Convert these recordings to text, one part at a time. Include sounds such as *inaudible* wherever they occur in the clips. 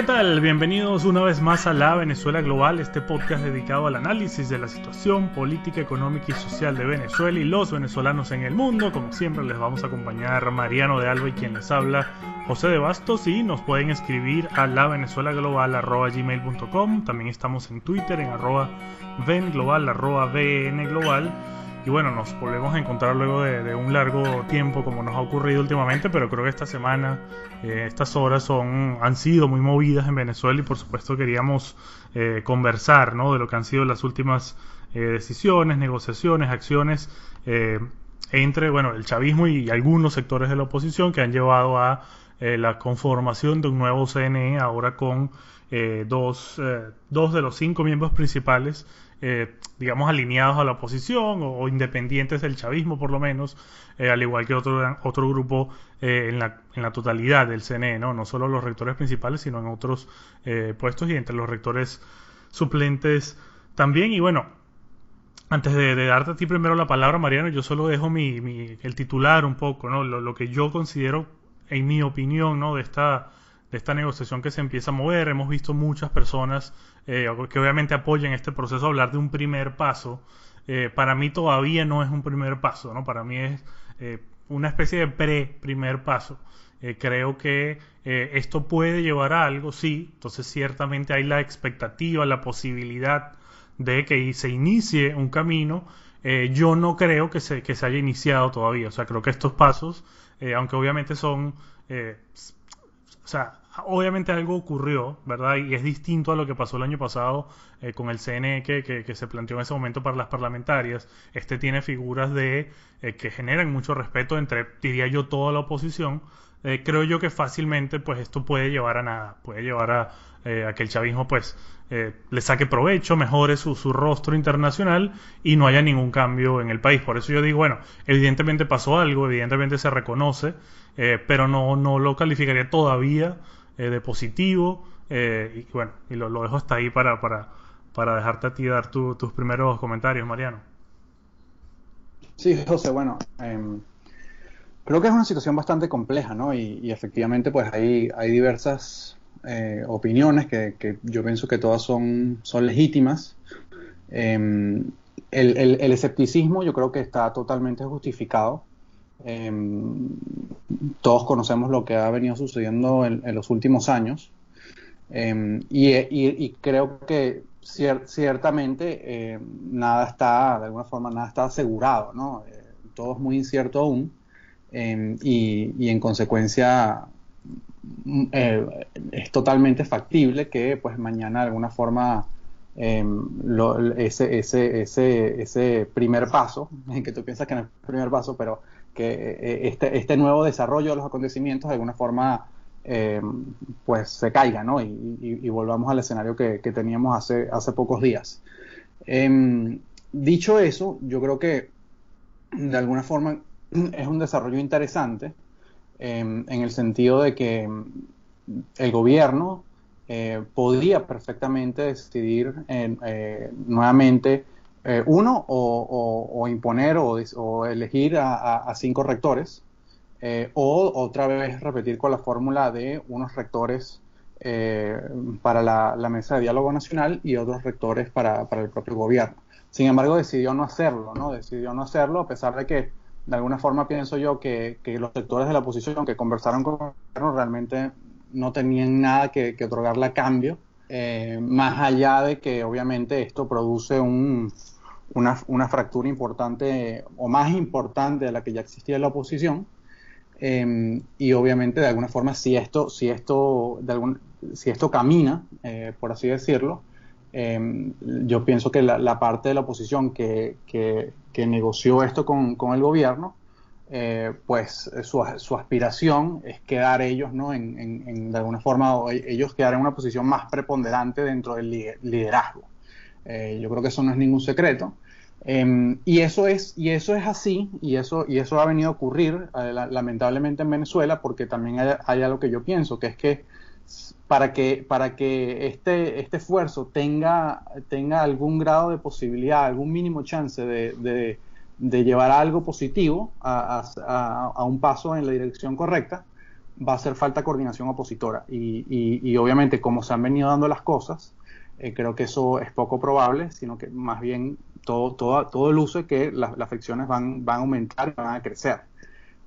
¿qué tal? Bienvenidos una vez más a La Venezuela Global, este podcast dedicado al análisis de la situación política, económica y social de Venezuela y los venezolanos en el mundo. Como siempre les vamos a acompañar Mariano de Alba y quien les habla José de Bastos y nos pueden escribir a lavenezuelaglobal.gmail.com También estamos en Twitter en arroba venglobal, arroba vnglobal y bueno, nos volvemos a encontrar luego de, un largo tiempo como nos ha ocurrido últimamente, pero creo que esta semana, eh, estas horas son, han sido muy movidas en Venezuela y por supuesto queríamos eh, conversar ¿no? de lo que han sido las últimas eh, decisiones, negociaciones, acciones entre bueno, el chavismo y algunos sectores de la oposición que han llevado a la conformación de un nuevo CNE ahora con dos, dos de los cinco miembros principales eh, digamos, alineados a la oposición o, independientes del chavismo, por lo menos, eh, al igual que otro, otro grupo eh, en, la, en la totalidad del CNE, ¿no? no solo los rectores principales, sino en otros puestos y entre los rectores suplentes también. Y bueno, antes de, darte a ti primero la palabra, Mariano, yo solo dejo mi, mi el titular un poco, ¿no? Lo, lo, que yo considero, en mi opinión, ¿no? De esta, de esta negociación que se empieza a mover. Hemos visto muchas personas eh, que obviamente apoyen este proceso, hablar de un primer paso, eh, para mí todavía no es un primer paso, ¿no? Para mí es eh, una especie de pre-primer paso. creo que esto puede llevar a algo, sí, entonces ciertamente hay la expectativa, la posibilidad de que se inicie un camino. yo no creo que se, que se haya iniciado todavía, o sea, creo que estos pasos, aunque obviamente son, sea, obviamente algo ocurrió, ¿verdad? Y es distinto a lo que pasó el año pasado eh, con el CNE que, que, se planteó en ese momento para las parlamentarias. Este tiene figuras de eh, que generan mucho respeto entre, diría yo, toda la oposición. Eh, creo yo que fácilmente, pues esto puede llevar a nada, puede llevar a, a que el chavismo, pues, le saque provecho, mejore su, su rostro internacional y no haya ningún cambio en el país. Por eso yo digo, bueno, evidentemente pasó algo, evidentemente se reconoce, pero no, no lo calificaría todavía eh, de positivo. Eh, y bueno, y lo, dejo hasta ahí para, para, para dejarte a ti dar tus primeros comentarios, Mariano. Sí, José, bueno, em, creo que es una situación bastante compleja, ¿no? Y, efectivamente, pues hay, hay diversas eh, opiniones que, que, yo pienso que todas son, son legítimas. Em, el, el, escepticismo yo creo que está totalmente justificado. Em, todos conocemos lo que ha venido sucediendo en, los últimos años em, y, creo que ciertamente em, nada está, de alguna forma, nada está asegurado, ¿no? Eh, todo es muy incierto aún y, en consecuencia eh, es totalmente factible que pues mañana de alguna forma ese, ese, ese, ese primer paso, en *laughs* que tú piensas que no es el primer paso, pero que eh, este, este, nuevo desarrollo de los acontecimientos de alguna forma eh, pues se caiga ¿no? y, volvamos al escenario que, teníamos hace, hace pocos días. Em, dicho eso, yo creo que de alguna forma *clears throat* es un desarrollo interesante em, en el sentido de que el gobierno eh, podría perfectamente decidir nuevamente eh, uno, o, imponer o, elegir a, cinco rectores, eh, o otra vez repetir con la fórmula de unos rectores eh, para la, mesa de diálogo nacional y otros rectores para, el propio gobierno. Sin embargo, decidió no hacerlo, ¿no? Decidió no hacerlo, a pesar de que, de alguna forma, pienso yo que, los sectores de la oposición que conversaron con el gobierno realmente no tenían nada que, que otorgarle a cambio eh, más allá de que obviamente esto produce una, fractura importante o más importante de la que ya existía en la oposición. Eh, y obviamente de alguna forma si esto, si esto, de algún, si esto camina, eh, por así decirlo, yo pienso que la, parte de la oposición que, negoció esto con, el gobierno eh, pues eh, su, aspiración es quedar ellos, ¿no? En, de alguna forma, ellos quedar en una posición más preponderante dentro del liderazgo. Eh, yo creo que eso no es ningún secreto. Em, y eso es y eso es así y eso y eso ha venido a ocurrir lamentablemente en Venezuela porque también hay, algo que yo pienso que es que para que para que este este esfuerzo tenga tenga algún grado de posibilidad algún mínimo chance de de llevar algo positivo a, un paso en la dirección correcta, va a hacer falta coordinación opositora. Y, obviamente, como se han venido dando las cosas, eh, creo que eso es poco probable, sino que más bien todo, todo, todo es que las, fricciones van, van a aumentar, van a crecer.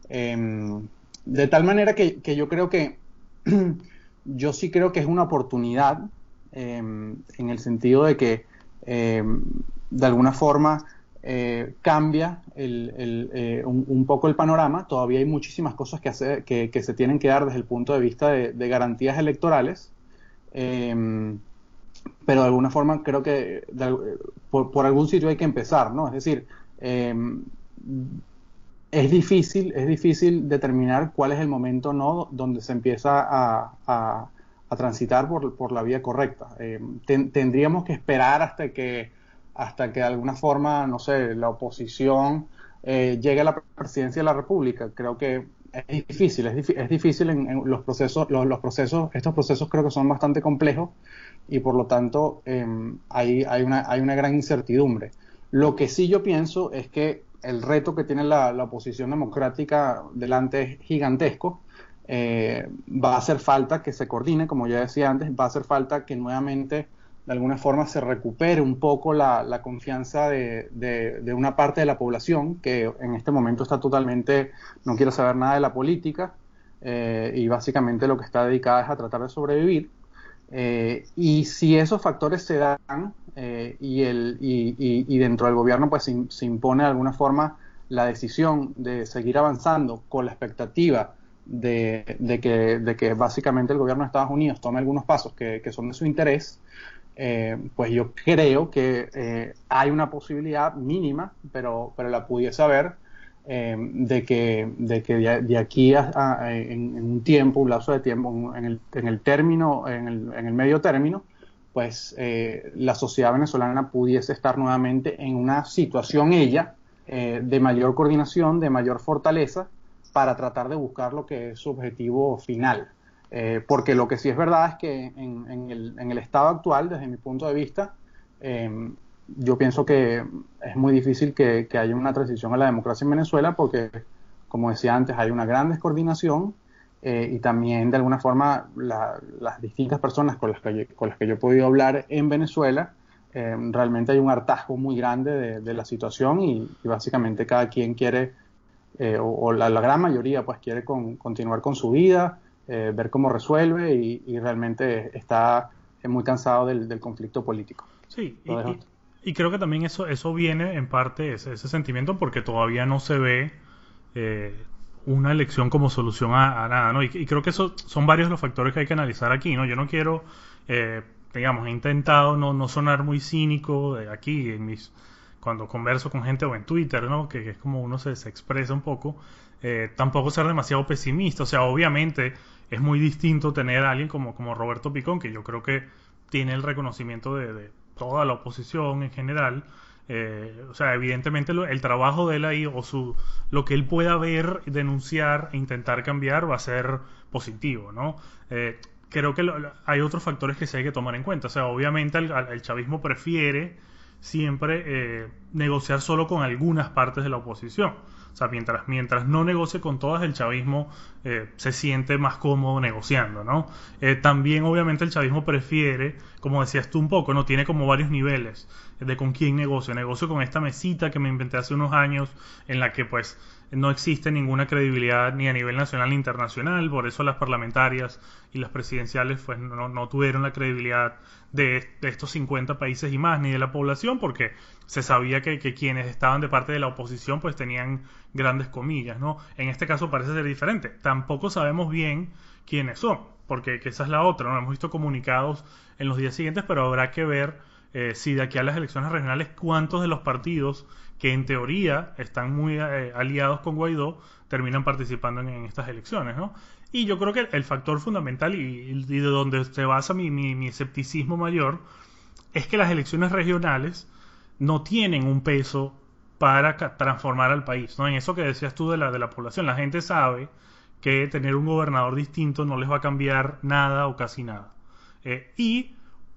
Em, de tal manera que, yo creo que *clears throat* yo sí creo que es una oportunidad em, en el sentido de que em, de alguna forma eh, cambia eh, un, poco el panorama. Todavía hay muchísimas cosas que, que, se tienen que dar desde el punto de vista de, garantías electorales. pero de alguna forma creo que por, algún sitio hay que empezar, ¿no? Es decir, es difícil, es difícil determinar cuál es el momento no donde se empieza a, transitar por, la vía correcta. Eh, tendríamos que esperar hasta que, hasta que de alguna forma, no sé, la oposición eh, llegue a la presidencia de la República. Creo que es difícil, es, difícil en, los procesos, los, procesos, estos procesos creo que son bastante complejos y por lo tanto em, hay, hay, una, hay una gran incertidumbre. Lo que sí yo pienso es que el reto que tiene la, oposición democrática delante es gigantesco. Eh, va a hacer falta que se coordine, como ya decía antes, va a hacer falta que nuevamente de alguna forma se recupere un poco la, confianza de, una parte de la población que en este momento está totalmente, no quiere saber nada de la política eh, y básicamente lo que está dedicada es a tratar de sobrevivir. Eh, y si esos factores se dan eh, y, el, y, dentro del gobierno pues se, impone de alguna forma la decisión de seguir avanzando con la expectativa de, que, de que, básicamente el gobierno de Estados Unidos tome algunos pasos que, son de su interés, eh, pues yo creo que hay una posibilidad mínima, pero, pero la pudiese haber, eh, de que, de, que de, aquí a, en, un tiempo, un lapso de tiempo, en el, en el término, en el, en el, medio término, pues eh, la sociedad venezolana pudiese estar nuevamente en una situación ella eh, de mayor coordinación, de mayor fortaleza, para tratar de buscar lo que es su objetivo final. porque lo que sí es verdad es que en, el, en el, estado actual, desde mi punto de vista, yo pienso que es muy difícil que, haya una transición a la democracia en Venezuela porque, como decía antes, hay una gran descoordinación eh, y también, de alguna forma, las distintas personas con las, que yo, con las que yo he podido hablar en Venezuela, eh, realmente hay un hartazgo muy grande de, la situación y, básicamente cada quien quiere, eh, o, la, gran mayoría, pues quiere continuar con su vida, ver cómo resuelve y, realmente está muy cansado del, conflicto político. Sí, y creo que también eso, eso viene en parte, ese, ese sentimiento, porque todavía no se ve eh, una elección como solución a, nada, ¿no? Y, creo que eso son varios los factores que hay que analizar aquí, ¿no? Yo no quiero, eh, digamos, he intentado no, no sonar muy cínico de aquí en mis cuando converso con gente o en Twitter, ¿no? Que, es como uno se, expresa un poco, eh, tampoco ser demasiado pesimista. O sea, obviamente es muy distinto tener a alguien como, como Roberto Picón, que yo creo que tiene el reconocimiento de toda la oposición en general. Eh, o sea, evidentemente el trabajo de él ahí o su, lo que él pueda ver, denunciar e intentar cambiar va a ser positivo, ¿no? Eh, creo que hay otros factores que se hay que tomar en cuenta. O sea, obviamente el, chavismo prefiere siempre eh, negociar solo con algunas partes de la oposición. O sea, mientras, mientras no negocie con todas, el chavismo eh, se siente más cómodo negociando, ¿no? Eh, también, obviamente, el chavismo prefiere, como decías tú un poco, ¿no? Tiene como varios niveles de con quién negocio. Negocio con esta mesita que me inventé hace unos años, en la que, pues, no existe ninguna credibilidad ni a nivel nacional ni internacional, por eso las parlamentarias y las presidenciales pues no, tuvieron la credibilidad de, estos 50 países y más, ni de la población, porque se sabía que, quienes estaban de parte de la oposición pues tenían grandes comillas, ¿no? En este caso parece ser diferente. Tampoco sabemos bien quiénes son, porque esa es la otra, no hemos visto comunicados en los días siguientes, pero habrá que ver eh, si de aquí a las elecciones regionales cuántos de los partidos que en teoría están muy eh, aliados con Guaidó terminan participando en, estas elecciones, ¿no? Y yo creo que el, factor fundamental y, de donde se basa mi, mi, escepticismo mayor es que las elecciones regionales no tienen un peso para transformar al país, ¿no? En eso que decías tú de la, de la población, la gente sabe que tener un gobernador distinto no les va a cambiar nada o casi nada. Eh, y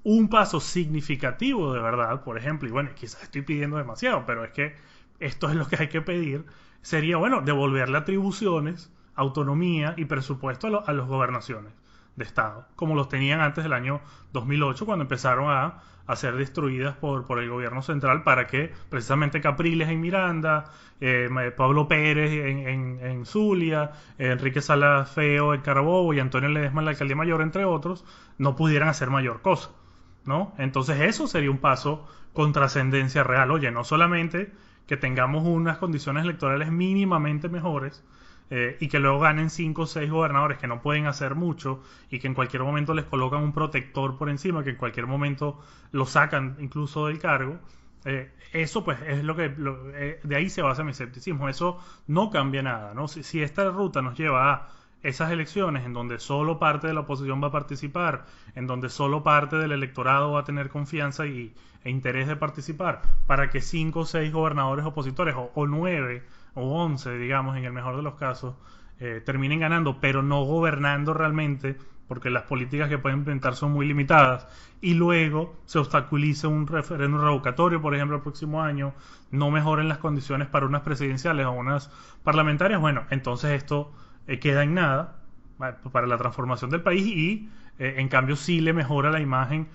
un paso significativo de verdad, por ejemplo, y bueno, quizás estoy pidiendo demasiado, pero es que esto es lo que hay que pedir, sería, bueno, devolverle atribuciones autonomía y presupuesto a, las gobernaciones de Estado, como los tenían antes del año 2008, cuando empezaron a, ser destruidas por, por, el gobierno central para que precisamente Capriles en Miranda, eh, Pablo Pérez en, en, Zulia, Enrique Salas Feo en Carabobo y Antonio Ledesma en la alcaldía mayor, entre otros, no pudieran hacer mayor cosa. ¿No? Entonces eso sería un paso con trascendencia real. Oye, no solamente que tengamos unas condiciones electorales mínimamente mejores, eh, y que luego ganen cinco o seis gobernadores que no pueden hacer mucho y que en cualquier momento les colocan un protector por encima, que en cualquier momento lo sacan incluso del cargo. Eh, eso pues es lo que eh, de ahí se basa mi escepticismo. Eso no cambia nada, ¿no? Si, si esta ruta nos lleva a esas elecciones en donde solo parte de la oposición va a participar, en donde solo parte del electorado va a tener confianza y, e interés de participar, para que cinco o seis gobernadores opositores, o nueve o 11, digamos, en el mejor de los casos, eh, terminen ganando, pero no gobernando realmente, porque las políticas que pueden implementar son muy limitadas, y luego se obstaculice un referéndum revocatorio, por ejemplo, el próximo año, no mejoren las condiciones para unas presidenciales o unas parlamentarias, bueno, entonces esto eh, queda en nada para la transformación del país y eh, en cambio sí le mejora la imagen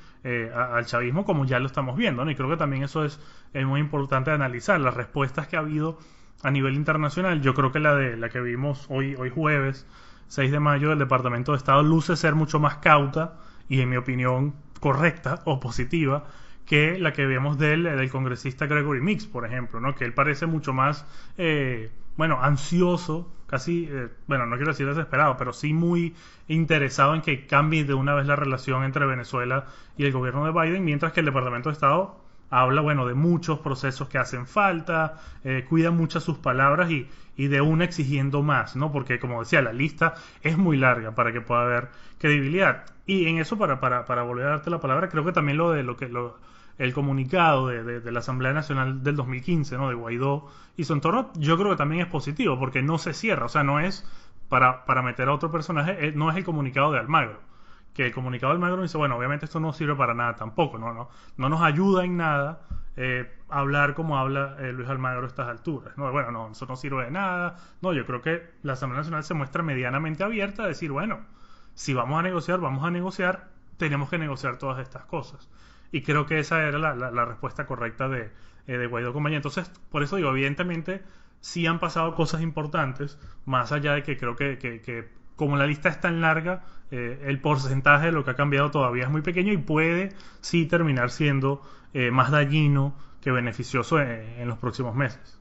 al chavismo como ya lo estamos viendo, y creo que también eso es, es muy importante analizar, las respuestas que ha habido a nivel internacional, yo creo que la de la que vimos hoy, hoy jueves, 6 de mayo, del Departamento de Estado, luce ser mucho más cauta y, en mi opinión, correcta o positiva que la que vemos del, del congresista Gregory Mix, por ejemplo, ¿no? que él parece mucho más, eh, bueno, ansioso, casi, eh, bueno, no quiero decir desesperado, pero sí muy interesado en que cambie de una vez la relación entre Venezuela y el gobierno de Biden, mientras que el Departamento de Estado habla, bueno, de muchos procesos que hacen falta, eh, cuida muchas sus palabras y, y, de una exigiendo más, ¿no? Porque, como decía, la lista es muy larga para que pueda haber credibilidad. Y en eso, para, para, para volver a darte la palabra, creo que también lo de lo que lo, el comunicado de, de, la Asamblea Nacional del 2015, ¿no? De Guaidó y su entorno, yo creo que también es positivo, porque no se cierra, o sea, no es para, para meter a otro personaje, eh, no es el comunicado de Almagro que el comunicado del Magro dice, bueno, obviamente esto no sirve para nada tampoco, no, no, no nos ayuda en nada eh, hablar como habla eh, Luis Almagro a estas alturas. No, bueno, no, eso no sirve de nada. No, yo creo que la Asamblea Nacional se muestra medianamente abierta a decir, bueno, si vamos a negociar, vamos a negociar, tenemos que negociar todas estas cosas. Y creo que esa era la, respuesta correcta de, eh, de Guaidó compañía. Entonces, por eso digo, evidentemente sí han pasado cosas importantes, más allá de que creo que, que como la lista es tan larga, eh, el porcentaje de lo que ha cambiado todavía es muy pequeño y puede sí terminar siendo eh, más dañino que beneficioso en, los próximos meses.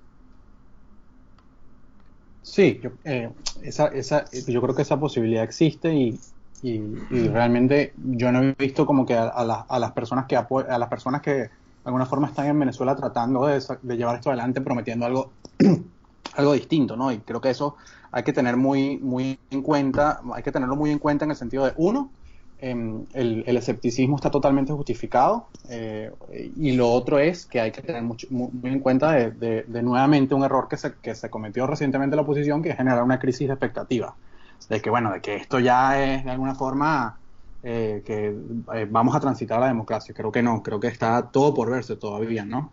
Sí, yo, eh, esa, esa, yo creo que esa posibilidad existe y, realmente yo no he visto como que a, las personas que a las personas que de alguna forma están en Venezuela tratando de, de llevar esto adelante prometiendo algo *clears throat* algo distinto, ¿no? Y creo que eso hay que tener muy, muy en cuenta, hay que tenerlo muy en cuenta en el sentido de, uno, em, el, escepticismo está totalmente justificado eh, y lo otro es que hay que tener mucho, muy, en cuenta de, nuevamente un error que se, que se cometió recientemente en la oposición, que es generar una crisis de expectativa, de que, bueno, de que esto ya es de alguna forma... Eh, que eh, vamos a transitar la democracia. Creo que no, creo que está todo por verse todavía, ¿no?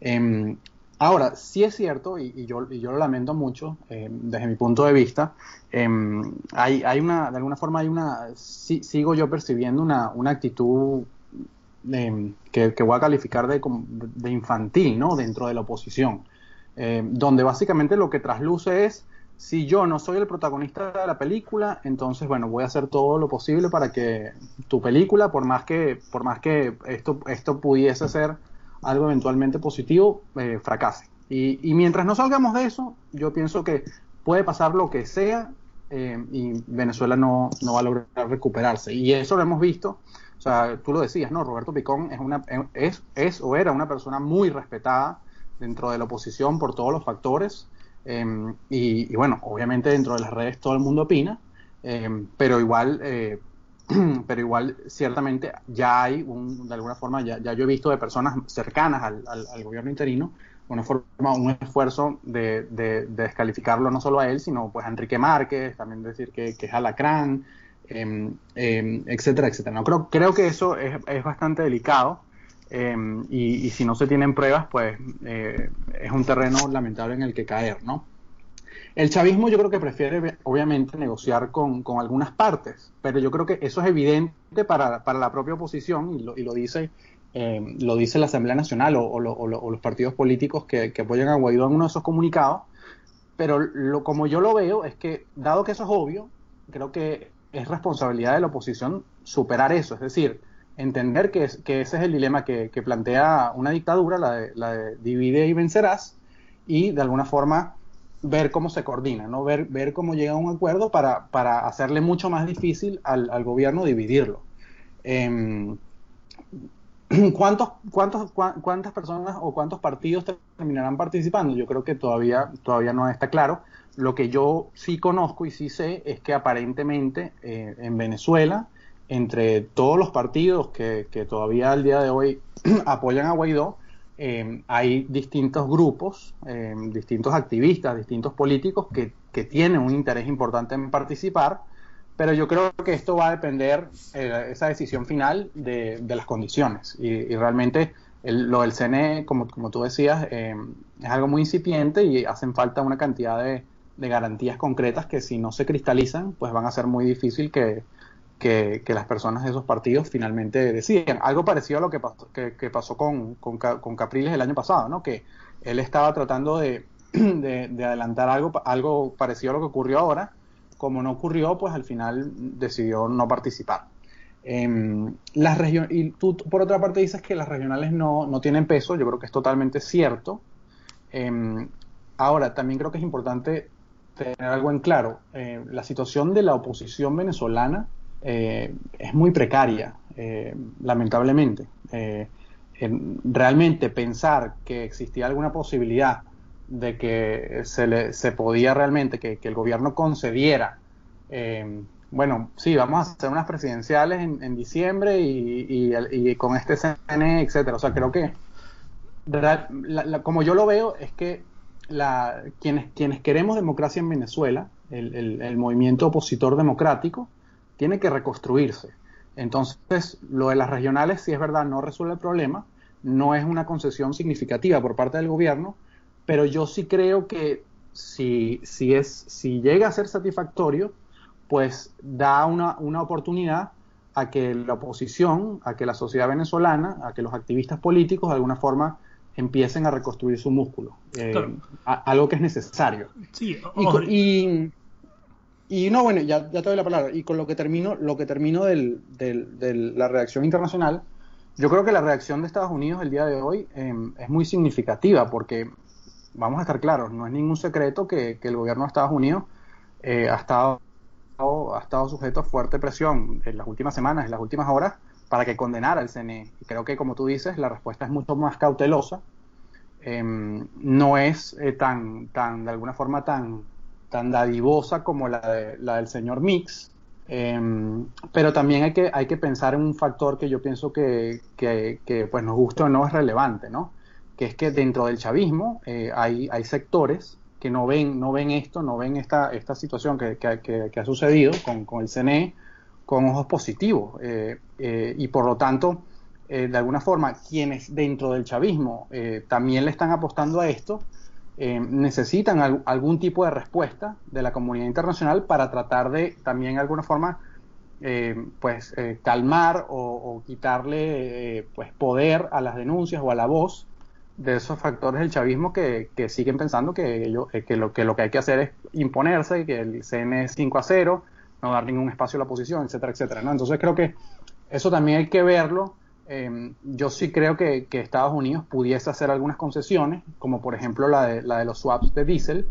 Em, Ahora, sí es cierto, y, yo, yo, lo lamento mucho, eh, desde mi punto de vista, em, hay, hay, una, de alguna forma hay una, sigo yo percibiendo una, una actitud em, que, voy a calificar de, de, infantil, ¿no? Dentro de la oposición, em, donde básicamente lo que trasluce es, si yo no soy el protagonista de la película, entonces, bueno, voy a hacer todo lo posible para que tu película, por más que, por más que esto, esto pudiese ser algo eventualmente positivo eh, fracase. Y, mientras no salgamos de eso, yo pienso que puede pasar lo que sea eh, y Venezuela no, no, va a lograr recuperarse. Y eso lo hemos visto. O sea, tú lo decías, ¿no? Roberto Picón es, una, es, es o era una persona muy respetada dentro de la oposición por todos los factores. Em, y, bueno, obviamente dentro de las redes todo el mundo opina, em, pero igual eh, *clears throat* pero igual ciertamente ya hay, un, de alguna forma, ya, yo he visto de personas cercanas al, gobierno interino una forma, un esfuerzo de, descalificarlo no solo a él, sino pues a Enrique Márquez, también decir que, es alacrán, eh, etcétera, etcétera. No, creo, creo que eso es, bastante delicado em, y, si no se tienen pruebas, pues eh, es un terreno lamentable en el que caer, ¿no? El chavismo yo creo que prefiere obviamente negociar con, algunas partes, pero yo creo que eso es evidente para, la propia oposición y lo, y lo dice eh, lo dice la Asamblea Nacional o, los partidos políticos que, apoyan a Guaidó en uno de esos comunicados, pero lo, como yo lo veo es que, dado que eso es obvio, creo que es responsabilidad de la oposición superar eso, es decir, entender que, ese es el dilema que, plantea una dictadura, la de, la de divide y vencerás, y de alguna forma ver cómo se coordina, ¿no? ver, ver cómo llega a un acuerdo para, para hacerle mucho más difícil al, gobierno dividirlo. Eh, *clears throat* ¿Cuántos, cuántos, ¿Cuántas personas o cuántos partidos terminarán participando? Yo creo que todavía, todavía no está claro. Lo que yo sí conozco y sí sé es que aparentemente eh, en Venezuela, entre todos los partidos que, todavía al día de hoy *clears throat* apoyan a Guaidó, eh, hay distintos grupos, eh, distintos activistas, distintos políticos que, que tienen un interés importante en participar pero yo creo que esto va a depender, eh, esa decisión final, de, las condiciones. Y, realmente lo del CNE, como, como tú decías, eh, es algo muy incipiente y hacen falta una cantidad de, garantías concretas que si no se cristalizan, pues van a ser muy difícil que, que, las personas de esos partidos finalmente decidan. Algo parecido a lo que pasó, que, pasó con, con, Capriles el año pasado, ¿no? que él estaba tratando *clears throat* de, de adelantar algo, algo parecido a lo que ocurrió ahora como no ocurrió, pues al final decidió no participar. Em, las y tú, por otra parte, dices que las regionales no, tienen peso. Yo creo que es totalmente cierto. Em, ahora, también creo que es importante tener algo en claro. Eh, la situación de la oposición venezolana eh, es muy precaria, eh, lamentablemente. realmente pensar que existía alguna posibilidad de que se, le, se podía realmente, que, el gobierno concediera, eh, bueno, sí, vamos a hacer unas presidenciales en, diciembre y, con este CNE, etcétera. O sea, creo que, como yo lo veo, es que la, quienes, quienes queremos democracia en Venezuela, el, el movimiento opositor democrático, tiene que reconstruirse. Entonces, lo de las regionales, si es verdad, no resuelve el problema, no es una concesión significativa por parte del gobierno, pero yo sí creo que si, si, es, si llega a ser satisfactorio, pues da una, una oportunidad a que la oposición, a que la sociedad venezolana, a que los activistas políticos de alguna forma empiecen a reconstruir su músculo. Eh, algo que es necesario. Sí, y, y, no, bueno, ya, ya te doy la palabra. Y con lo que termino, lo que termino del, de la reacción internacional, yo creo que la reacción de Estados Unidos el día de hoy em, es muy significativa porque vamos a estar claros, no es ningún secreto que, el gobierno de Estados Unidos eh, ha, estado, ha estado sujeto a fuerte presión en las últimas semanas, en las últimas horas, para que condenara al CNE. Y creo que, como tú dices, la respuesta es mucho más cautelosa. Em, no es eh, tan, tan, de alguna forma, tan, tan dadivosa como la, de, la del señor Mix. Em, pero también hay que, hay que pensar en un factor que yo pienso que, que, pues nos gusta o no es relevante, ¿no? que es que dentro del chavismo eh, hay, hay sectores que no ven, no ven esto, no ven esta, esta situación que, que, ha sucedido con, con, el CNE con ojos positivos. Eh, eh, y por lo tanto, de alguna forma, quienes dentro del chavismo también le están apostando a esto, necesitan algún tipo de respuesta de la comunidad internacional para tratar de también de alguna forma pues calmar o, quitarle pues poder a las denuncias o a la voz de esos factores del chavismo que, siguen pensando que, eh, que, lo, que lo que hay que hacer es imponerse, que el CN es 5 a 0, no dar ningún espacio a la oposición, etcétera, etcétera. ¿no? Entonces creo que eso también hay que verlo. Em, yo sí creo que, Estados Unidos pudiese hacer algunas concesiones, como por ejemplo la de, la de los swaps de diésel,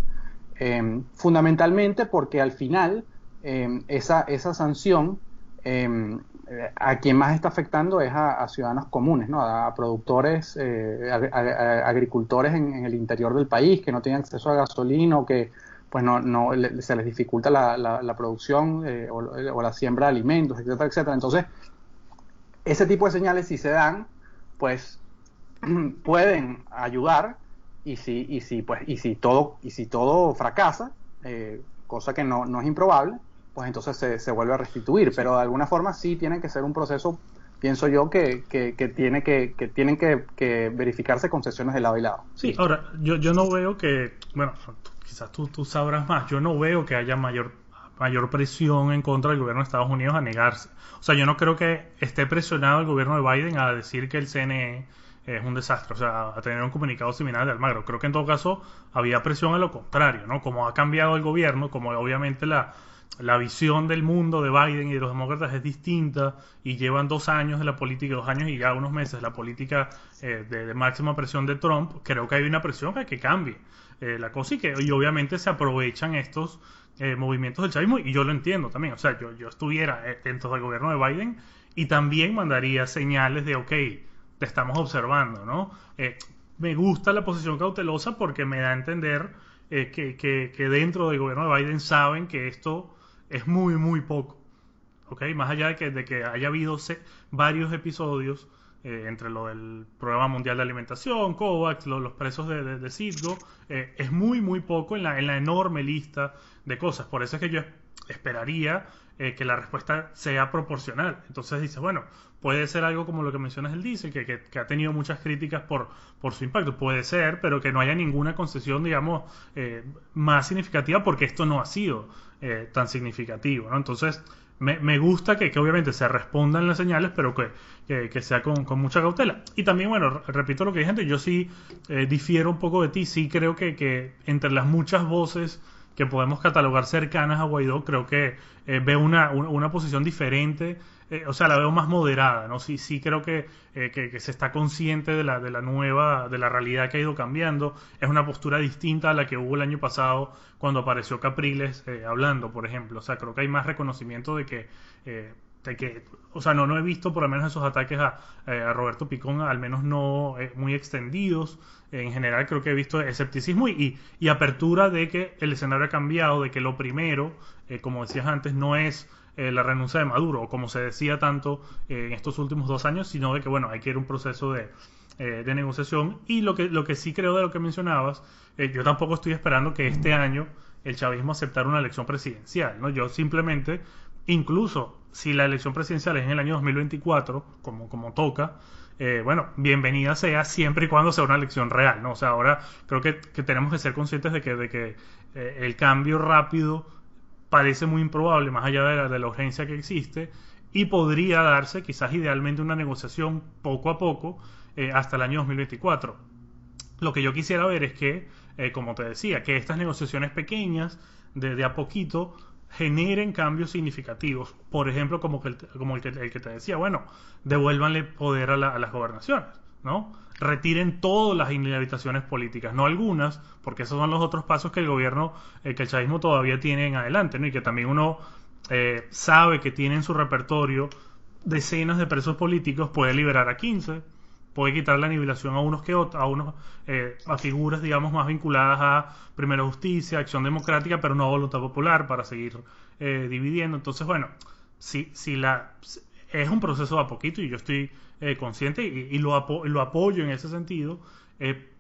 em, fundamentalmente porque al final em, esa, esa sanción a quien más está afectando es a, ciudadanos comunes, ¿no? a, productores, eh, agricultores en, el interior del país que no tienen acceso a gasolina o que pues no, no se les dificulta la, producción eh, o, la siembra de alimentos, etcétera, etcétera. Entonces, ese tipo de señales si se dan, pues *clears throat* pueden ayudar y si, y si, pues, y si todo, y si todo fracasa, eh, cosa que no, no es improbable, pues entonces se, se vuelve a restituir. Pero de alguna forma sí tiene que ser un proceso pienso yo que, que, tiene que, que tienen que, verificarse concesiones de lado y lado. Sí, ahora, yo, yo no veo que, bueno, quizás tú, tú sabrás más, yo no veo que haya mayor mayor presión en contra del gobierno de Estados Unidos a negarse. O sea, yo no creo que esté presionado el gobierno de Biden a decir que el CNE es un desastre, o sea, a tener un comunicado similar de Almagro. Creo que en todo caso había presión a lo contrario, ¿no? Como ha cambiado el gobierno, como obviamente la, la visión del mundo de Biden y de los demócratas es distinta y llevan dos años de la política, dos años y ya unos meses la política eh, de, máxima presión de Trump, creo que hay una presión para que cambie eh, la cosa y que y obviamente se aprovechan estos eh, movimientos del chavismo y yo lo entiendo también, o sea, yo, yo estuviera dentro del gobierno de Biden y también mandaría señales de, ok, te estamos observando, ¿no? me gusta la posición cautelosa porque me da a entender que, que dentro del gobierno de Biden saben que esto es muy, muy poco. ¿Ok? Más allá de que, de que haya habido varios episodios eh, entre lo del Programa Mundial de Alimentación, COVAX, los presos de, de, Citgo, eh, es muy, muy poco en la, en la enorme lista de cosas. Por eso es que yo esperaría eh, que la respuesta sea proporcional. Entonces dices, bueno, puede ser algo como lo que mencionas el diésel, que, que, ha tenido muchas críticas por, por su impacto. Puede ser, pero que no haya ninguna concesión, digamos, más significativa porque esto no ha sido tan significativo. ¿no? Entonces, me, me gusta que, obviamente se respondan las señales, pero que, sea con, mucha cautela. Y también, bueno, repito lo que dije antes, yo sí eh, difiero un poco de ti, sí creo que, que entre las muchas voces que podemos catalogar cercanas a Guaidó, creo que eh, veo una, una, posición diferente, eh, o sea, la veo más moderada, ¿no? Sí, sí creo que, eh, que, se está consciente de la, de la nueva, de la realidad que ha ido cambiando, es una postura distinta a la que hubo el año pasado cuando apareció Capriles hablando, por ejemplo, o sea, creo que hay más reconocimiento de que de que, o sea, no, no he visto por lo menos esos ataques a, a Roberto Picón, al menos no muy extendidos. En general creo que he visto escepticismo y, y, apertura de que el escenario ha cambiado, de que lo primero, eh, como decías antes, no es eh, la renuncia de Maduro, o como se decía tanto eh, en estos últimos dos años, sino de que, bueno, hay que ir a un proceso de, de negociación. Y lo que, lo que sí creo de lo que mencionabas, yo tampoco estoy esperando que este año el chavismo aceptara una elección presidencial, ¿no? Yo simplemente, incluso si la elección presidencial es en el año 2024, como, como toca, eh, bueno, bienvenida sea siempre y cuando sea una elección real, ¿no? O sea, ahora creo que, tenemos que ser conscientes de que, de que eh, el cambio rápido parece muy improbable, más allá de la, de la urgencia que existe, y podría darse quizás idealmente una negociación poco a poco eh, hasta el año 2024. Lo que yo quisiera ver es que, como te decía, que estas negociaciones pequeñas, de, a poquito, generen cambios significativos. Por ejemplo, como, que como el, que, el que te decía, bueno, devuélvanle poder a, las gobernaciones, ¿no? Retiren todas las inhabilitaciones políticas, no algunas, porque esos son los otros pasos que el gobierno, eh, que el chavismo todavía tiene en adelante, ¿no? Y que también uno eh, sabe que tiene en su repertorio decenas de presos políticos, puede liberar a 15, puede quitar la nivelación a unos que otros, a unos eh, a figuras digamos más vinculadas a primera justicia, acción democrática, pero no a voluntad popular para seguir dividiendo. Entonces, bueno, si, si la es un proceso a poquito y yo estoy eh, consciente y, lo, lo, apoyo en ese sentido,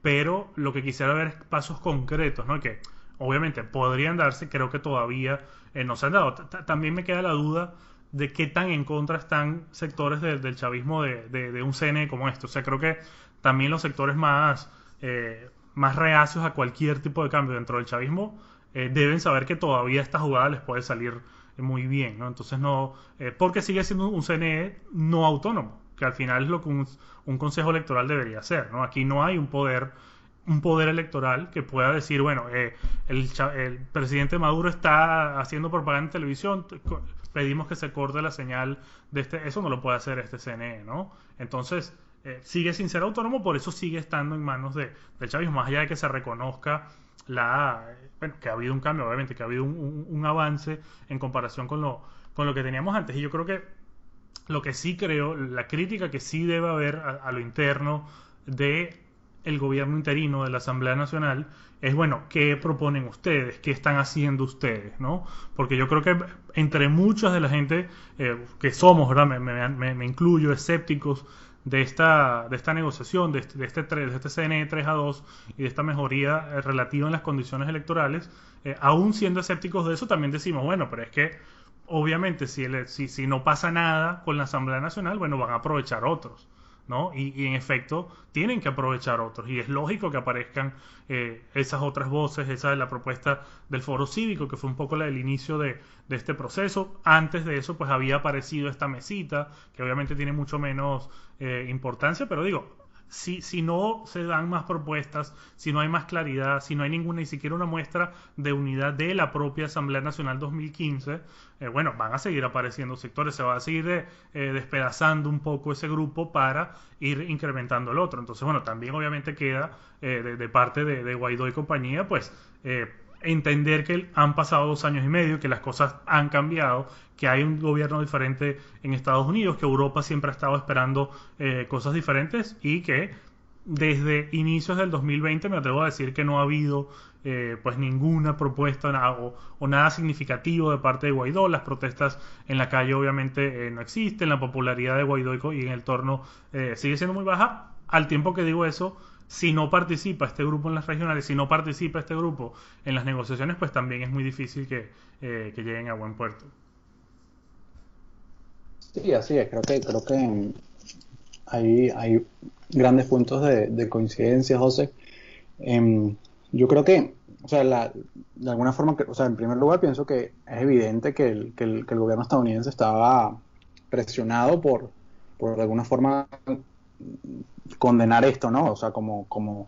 pero lo que quisiera ver es pasos concretos, ¿no? Que obviamente podrían darse, creo que todavía no se han dado. también me queda la duda de qué tan en contra están sectores del chavismo de, un CNE como esto. O sea, creo que también los sectores más, eh, más reacios a cualquier tipo de cambio dentro del chavismo eh, deben saber que todavía esta jugada les puede salir muy bien, ¿no? Entonces no, eh, porque sigue siendo un CNE no autónomo, que al final es lo que un, consejo electoral debería ser, ¿no? Aquí no hay un poder un poder electoral que pueda decir, bueno, el, el, presidente Maduro está haciendo propaganda en televisión, pedimos que se corte la señal de este, eso no lo puede hacer este CNE, ¿no? Entonces, eh, sigue sin ser autónomo, por eso sigue estando en manos de, del chavismo, más allá de que se reconozca la, bueno, que ha habido un cambio, obviamente, que ha habido un, avance en comparación con lo, con lo que teníamos antes. Y yo creo que lo que sí creo, la crítica que sí debe haber a lo interno de el gobierno interino de la Asamblea Nacional es, bueno, ¿qué proponen ustedes? ¿Qué están haciendo ustedes? ¿no? Porque yo creo que entre muchas de la gente eh, que somos, ¿verdad? Me, me, incluyo, escépticos de esta, de esta negociación, de este, de este, de este CNE 3 a 2 y de esta mejoría eh, relativa en las condiciones electorales, eh, aún siendo escépticos de eso, también decimos, bueno, pero es que obviamente si, si, si no pasa nada con la Asamblea Nacional, bueno, van a aprovechar otros. ¿No? Y, en efecto tienen que aprovechar otros y es lógico que aparezcan eh, esas otras voces, esa de la propuesta del foro cívico que fue un poco la del inicio de, de, este proceso. Antes de eso pues había aparecido esta mesita que obviamente tiene mucho menos eh, importancia, pero digo, si, si no se dan más propuestas, si no hay más claridad, si no hay ninguna, ni siquiera una muestra de unidad de la propia Asamblea Nacional 2015, eh, bueno, van a seguir apareciendo sectores, se va a seguir eh, despedazando un poco ese grupo para ir incrementando el otro. Entonces, bueno, también obviamente queda eh, de, parte de, de, Guaidó y compañía, pues entender que han pasado dos años y medio, que las cosas han cambiado, que hay un gobierno diferente en Estados Unidos, que Europa siempre ha estado esperando eh, cosas diferentes y que desde inicios del 2020 me atrevo a decir que no ha habido eh, pues ninguna propuesta o, nada significativo de parte de Guaidó. Las protestas en la calle obviamente eh, no existen, la popularidad de Guaidó y en el torno sigue siendo muy baja. Al tiempo que digo eso, si no participa este grupo en las regionales, si no participa este grupo en las negociaciones, pues también es muy difícil que, eh, lleguen a buen puerto. Sí, así es. Creo que, creo que hay, hay grandes puntos de, coincidencia, José. Em, yo creo que, o sea, de alguna forma, o sea, en primer lugar pienso que es evidente que el, que el, que el gobierno estadounidense estaba presionado por, por de alguna forma condenar esto, ¿no? O sea, como, como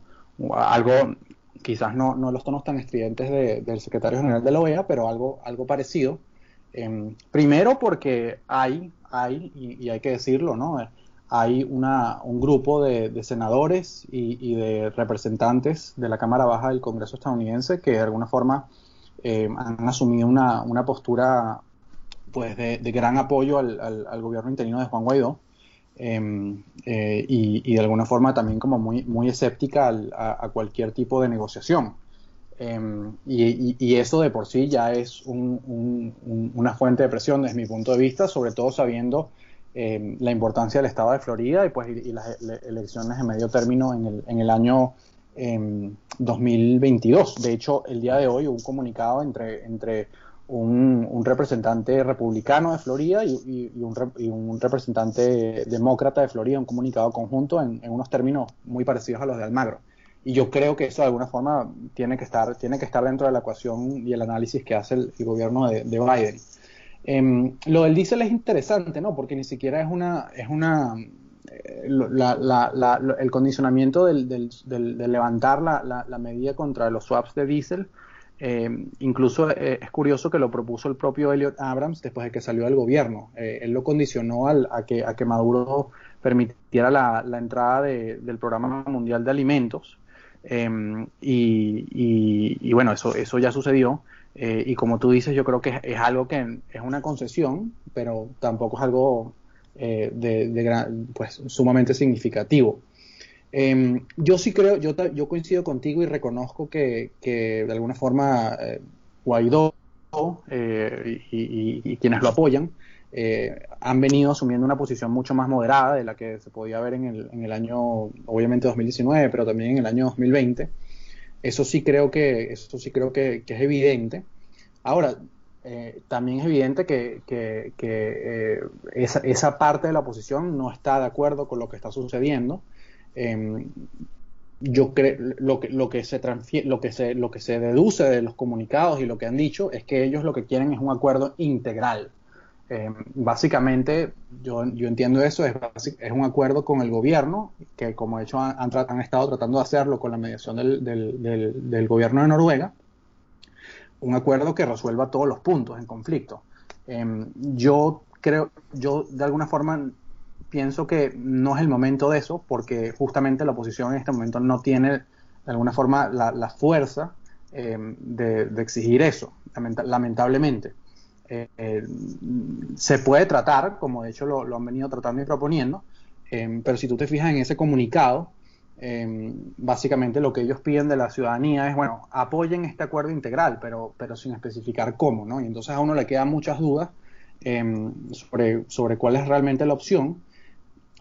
algo, quizás no, no los tonos tan estridentes del secretario general de la OEA, pero algo, algo parecido. Em, primero porque hay, hay y, hay que decirlo, ¿no? Hay una, un grupo de, senadores y, de representantes de la Cámara Baja del Congreso estadounidense que de alguna forma em, han asumido una, una postura pues de, gran apoyo al, gobierno interino de Juan Guaidó Em, eh, y, de alguna forma también como muy, muy escéptica a, cualquier tipo de negociación. Em, y, eso de por sí ya es una fuente de presión desde mi punto de vista, sobre todo sabiendo em, la importancia del estado de Florida y, pues, las elecciones en medio término en el, en el año 2022. De hecho, el día de hoy hubo un comunicado entre, entre un, representante republicano de Florida y, un, representante demócrata de Florida, un comunicado conjunto en, unos términos muy parecidos a los de Almagro. Y yo creo que eso de alguna forma tiene que estar, tiene que estar dentro de la ecuación y el análisis que hace el, gobierno de, Biden. Em, lo del diésel es interesante, ¿no? Porque ni siquiera es una, es una eh, el condicionamiento del, del levantar la, medida contra los swaps de diésel eh, incluso eh, es curioso que lo propuso el propio Elliot Abrams después de que salió del gobierno. Eh, él lo condicionó al, a, que, a que Maduro permitiera la, entrada del Programa Mundial de Alimentos. Y, bueno, eso, eso ya sucedió. y como tú dices, yo creo que es, algo que es una concesión, pero tampoco es algo de, pues, sumamente significativo. Em, yo sí creo, yo, coincido contigo y reconozco que, de alguna forma eh, Guaidó eh, y, quienes lo apoyan eh, han venido asumiendo una posición mucho más moderada de la que se podía ver en el, en el año, obviamente 2019, pero también en el año 2020. Eso sí creo que, eso sí creo que, es evidente. Ahora, también es evidente que, que esa, esa, parte de la oposición no está de acuerdo con lo que está sucediendo Em, yo creo lo que lo que se lo que se lo que se deduce de los comunicados y lo que han dicho es que ellos lo que quieren es un acuerdo integral. Em, básicamente yo, yo, entiendo eso es, es un acuerdo con el gobierno que como de hecho han, han, estado tratando de hacerlo con la mediación del, del, gobierno de Noruega un acuerdo que resuelva todos los puntos en conflicto. Em, yo creo yo de alguna forma pienso que no es el momento de eso, porque justamente la oposición en este momento no tiene de alguna forma la, fuerza eh, de, exigir eso, lamentablemente. Eh, eh, se puede tratar, como de hecho lo, han venido tratando y proponiendo, pero si tú te fijas en ese comunicado, básicamente lo que ellos piden de la ciudadanía es, bueno, apoyen este acuerdo integral, pero, pero sin especificar cómo, ¿no? Y entonces a uno le quedan muchas dudas sobre, sobre cuál es realmente la opción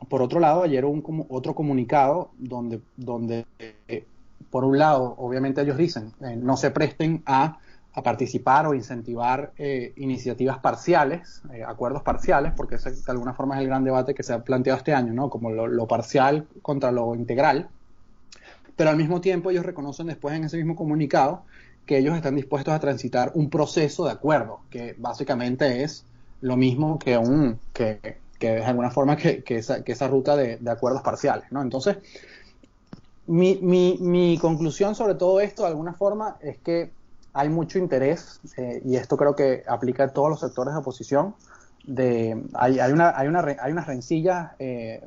por otro lado, ayer hubo un, otro comunicado donde, donde eh, por un lado, obviamente ellos dicen, eh, no se presten a, a participar o incentivar eh, iniciativas parciales, acuerdos parciales, porque ese de alguna forma es el gran debate que se ha planteado este año, ¿no? Como lo, lo parcial contra lo integral. Pero al mismo tiempo ellos reconocen después en ese mismo comunicado que ellos están dispuestos a transitar un proceso de acuerdo, que básicamente es lo mismo que un que, que de alguna forma que, esa, ruta de, de, acuerdos parciales, ¿no? Entonces, mi, mi, mi, conclusión sobre todo esto, de alguna forma, es que hay mucho interés, eh, y esto creo que aplica a todos los sectores de oposición, de, hay, hay, una, hay, una, hay unas rencillas eh,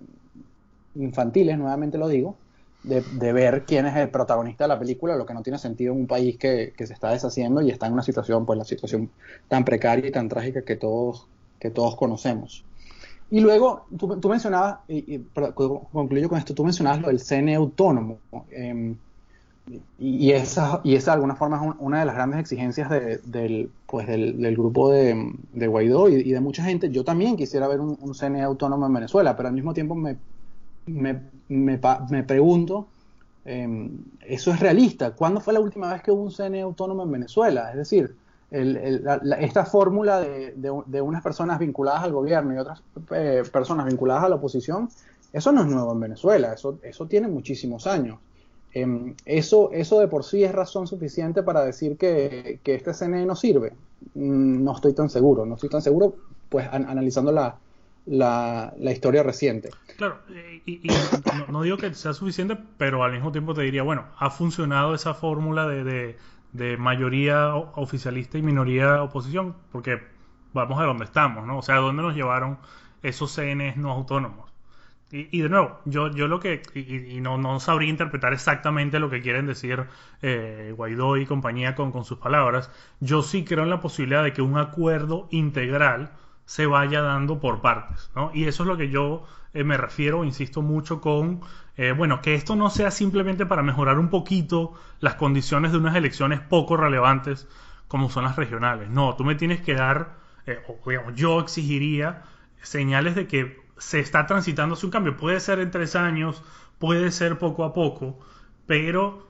infantiles, nuevamente lo digo, de, de, ver quién es el protagonista de la película, lo que no tiene sentido en un país que, que, se está deshaciendo y está en una situación, pues la situación tan precaria y tan trágica que todos, que todos conocemos. Y luego, tú, tú mencionabas, y, y, concluyo con esto, tú mencionabas lo del CNE autónomo. Eh, y, esa, y esa de alguna forma es una de las grandes exigencias de, del, pues del, del, grupo de, de Guaidó y, de mucha gente. Yo también quisiera ver un, un, CNE autónomo en Venezuela, pero al mismo tiempo me, me, me, me pregunto, eh, ¿eso es realista? ¿Cuándo fue la última vez que hubo un CNE autónomo en Venezuela? Es decir, el, el, la, esta fórmula de, de, de, unas personas vinculadas al gobierno y otras eh, personas vinculadas a la oposición, eso no es nuevo en Venezuela, eso, eso tiene muchísimos años. Eh, eso, eso de por sí es razón suficiente para decir que, que este CNE no sirve. Mm, no estoy tan seguro, no estoy tan seguro, pues an, analizando la, la, la, historia reciente. Claro, y, y no, no, digo que sea suficiente, pero al mismo tiempo te diría, bueno, ha funcionado esa fórmula de, de de mayoría oficialista y minoría oposición, porque vamos a dónde estamos, ¿no? O sea, a dónde nos llevaron esos CNs no autónomos. Y, y de nuevo, yo, yo lo que, y, y, no, no sabría interpretar exactamente lo que quieren decir eh, Guaidó y compañía con, con sus palabras, yo sí creo en la posibilidad de que un acuerdo integral se vaya dando por partes, ¿no? Y eso es lo que yo eh, me refiero, insisto mucho con, eh, bueno, que esto no sea simplemente para mejorar un poquito las condiciones de unas elecciones poco relevantes como son las regionales. No, tú me tienes que dar, eh, o digamos, yo exigiría señales de que se está transitando hacia un cambio. Puede ser en tres años, puede ser poco a poco, pero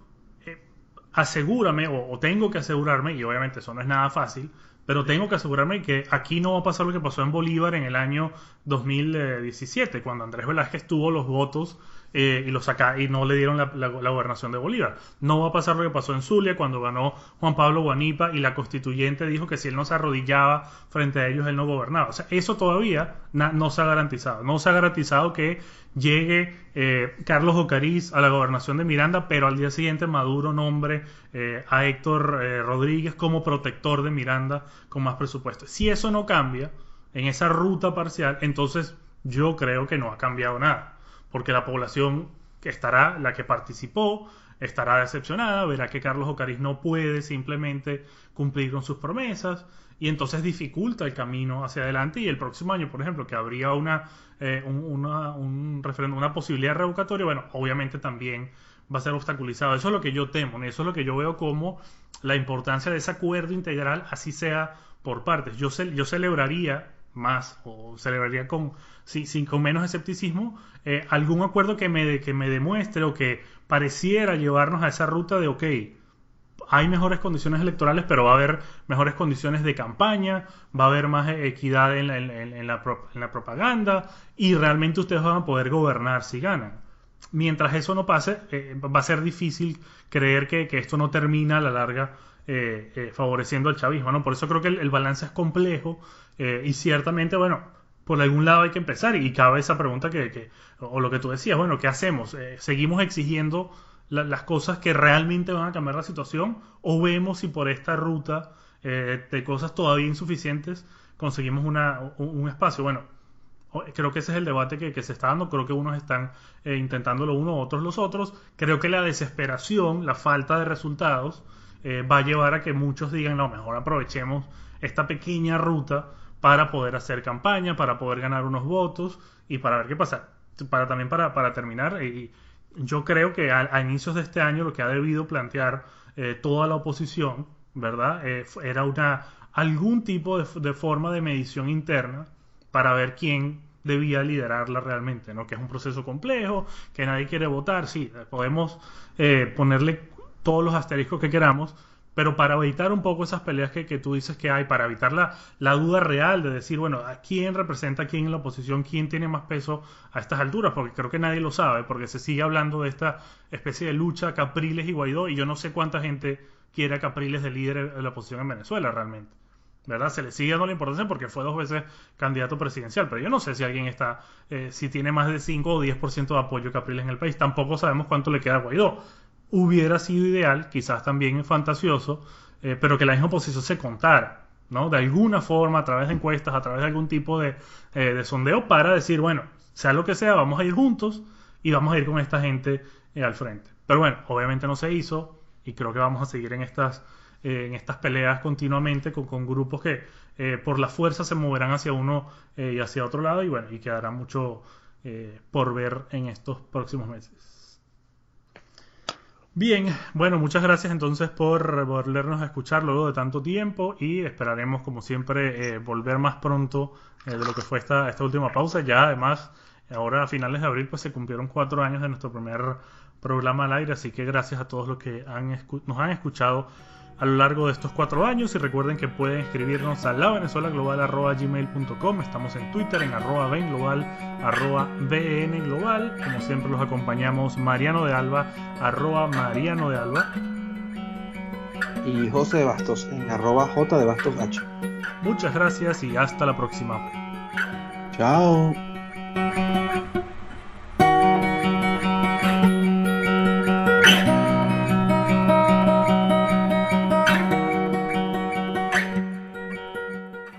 asegúrame, o tengo que asegurarme, y obviamente eso no es nada fácil, pero tengo que asegurarme que aquí no va a pasar lo que pasó en Bolívar en el año 2017, cuando Andrés Velázquez tuvo los votos eh, y, lo saca, y no le dieron la, gobernación de Bolívar. No va a pasar lo que pasó en Zulia cuando ganó Juan Pablo Guanipa y la constituyente dijo que si él no se arrodillaba frente a ellos, él no gobernaba. O sea, eso todavía no se ha garantizado. No se ha garantizado que llegue eh, Carlos Ocariz a la gobernación de Miranda, pero al día siguiente Maduro nombre eh, a Héctor eh, Rodríguez como protector de Miranda con más presupuesto. Si eso no cambia en esa ruta parcial, entonces yo creo que no ha cambiado nada porque la población que estará, la que participó, estará decepcionada, verá que Carlos Ocariz no puede simplemente cumplir con sus promesas y entonces dificulta el camino hacia adelante y el próximo año, por ejemplo, que habría una, eh, un, una, una posibilidad revocatoria, bueno, obviamente también va a ser obstaculizado. Eso es lo que yo temo, eso es lo que yo veo como la importancia de ese acuerdo integral, así sea por partes. Yo, yo celebraría más o celebraría con, sí, con menos escepticismo eh, algún acuerdo que me, que me demuestre o que pareciera llevarnos a esa ruta de, ok, hay mejores condiciones electorales, pero va a haber mejores condiciones de campaña, va a haber más equidad en la, en, la, propaganda y realmente ustedes van a poder gobernar si ganan. Mientras eso no pase, eh, va a ser difícil creer que, que, esto no termina a la larga eh, eh, favoreciendo al chavismo, ¿no? Por eso creo que el, el balance es complejo eh, y ciertamente, bueno, por algún lado hay que empezar y cabe esa pregunta que, que o lo que tú decías, bueno, ¿qué hacemos? Eh, ¿Seguimos exigiendo la, las cosas que realmente van a cambiar la situación o vemos si por esta ruta eh, de cosas todavía insuficientes conseguimos una, un, espacio? Bueno, creo que ese es el debate que, que se está dando, creo que unos están eh, intentándolo uno, otros los otros, creo que la desesperación, la falta de resultados, va a llevar a que muchos digan, no, mejor aprovechemos esta pequeña ruta para poder hacer campaña, para poder ganar unos votos y para ver qué pasa. Para también para, para terminar, y yo creo que a, a, inicios de este año lo que ha debido plantear eh, toda la oposición, ¿verdad? Eh, era una algún tipo de, de, forma de medición interna para ver quién debía liderarla realmente, ¿no? Que es un proceso complejo, que nadie quiere votar, sí, podemos eh, ponerle todos los asteriscos que queramos, pero para evitar un poco esas peleas que, tú dices que hay, para evitar la, la, duda real de decir, bueno, ¿a quién representa a quién en la oposición? ¿Quién tiene más peso a estas alturas? Porque creo que nadie lo sabe, porque se sigue hablando de esta especie de lucha Capriles y Guaidó, y yo no sé cuánta gente quiere a Capriles de líder de la oposición en Venezuela realmente. ¿verdad? Se le sigue dando la importancia porque fue dos veces candidato presidencial, pero yo no sé si alguien está, eh, si tiene más de 5 o 10% de apoyo Capriles en el país, tampoco sabemos cuánto le queda a Guaidó hubiera sido ideal, quizás también fantasioso, eh, pero que la misma oposición se contara, ¿no? De alguna forma, a través de encuestas, a través de algún tipo de, eh, sondeo, para decir, bueno, sea lo que sea, vamos a ir juntos y vamos a ir con esta gente eh, al frente. Pero bueno, obviamente no se hizo y creo que vamos a seguir en estas, en estas peleas continuamente con, con grupos que por la fuerza se moverán hacia uno y hacia otro lado y bueno, y quedará mucho por ver en estos próximos meses. Bien, bueno, muchas gracias entonces por volvernos a escuchar luego de tanto tiempo y esperaremos como siempre eh, volver más pronto eh, de lo que fue esta, esta última pausa. Ya además, ahora a finales de abril pues se cumplieron cuatro años de nuestro primer programa al aire, así que gracias a todos los que han nos han escuchado a lo largo de estos cuatro años y recuerden que pueden escribirnos a la gmail.com estamos en Twitter en arroba global arroba bn global como siempre los acompañamos Mariano de Alba arroba Mariano de Alba. Y José de Bastos en arroba J de Bastos H. Muchas gracias y hasta la próxima. Chao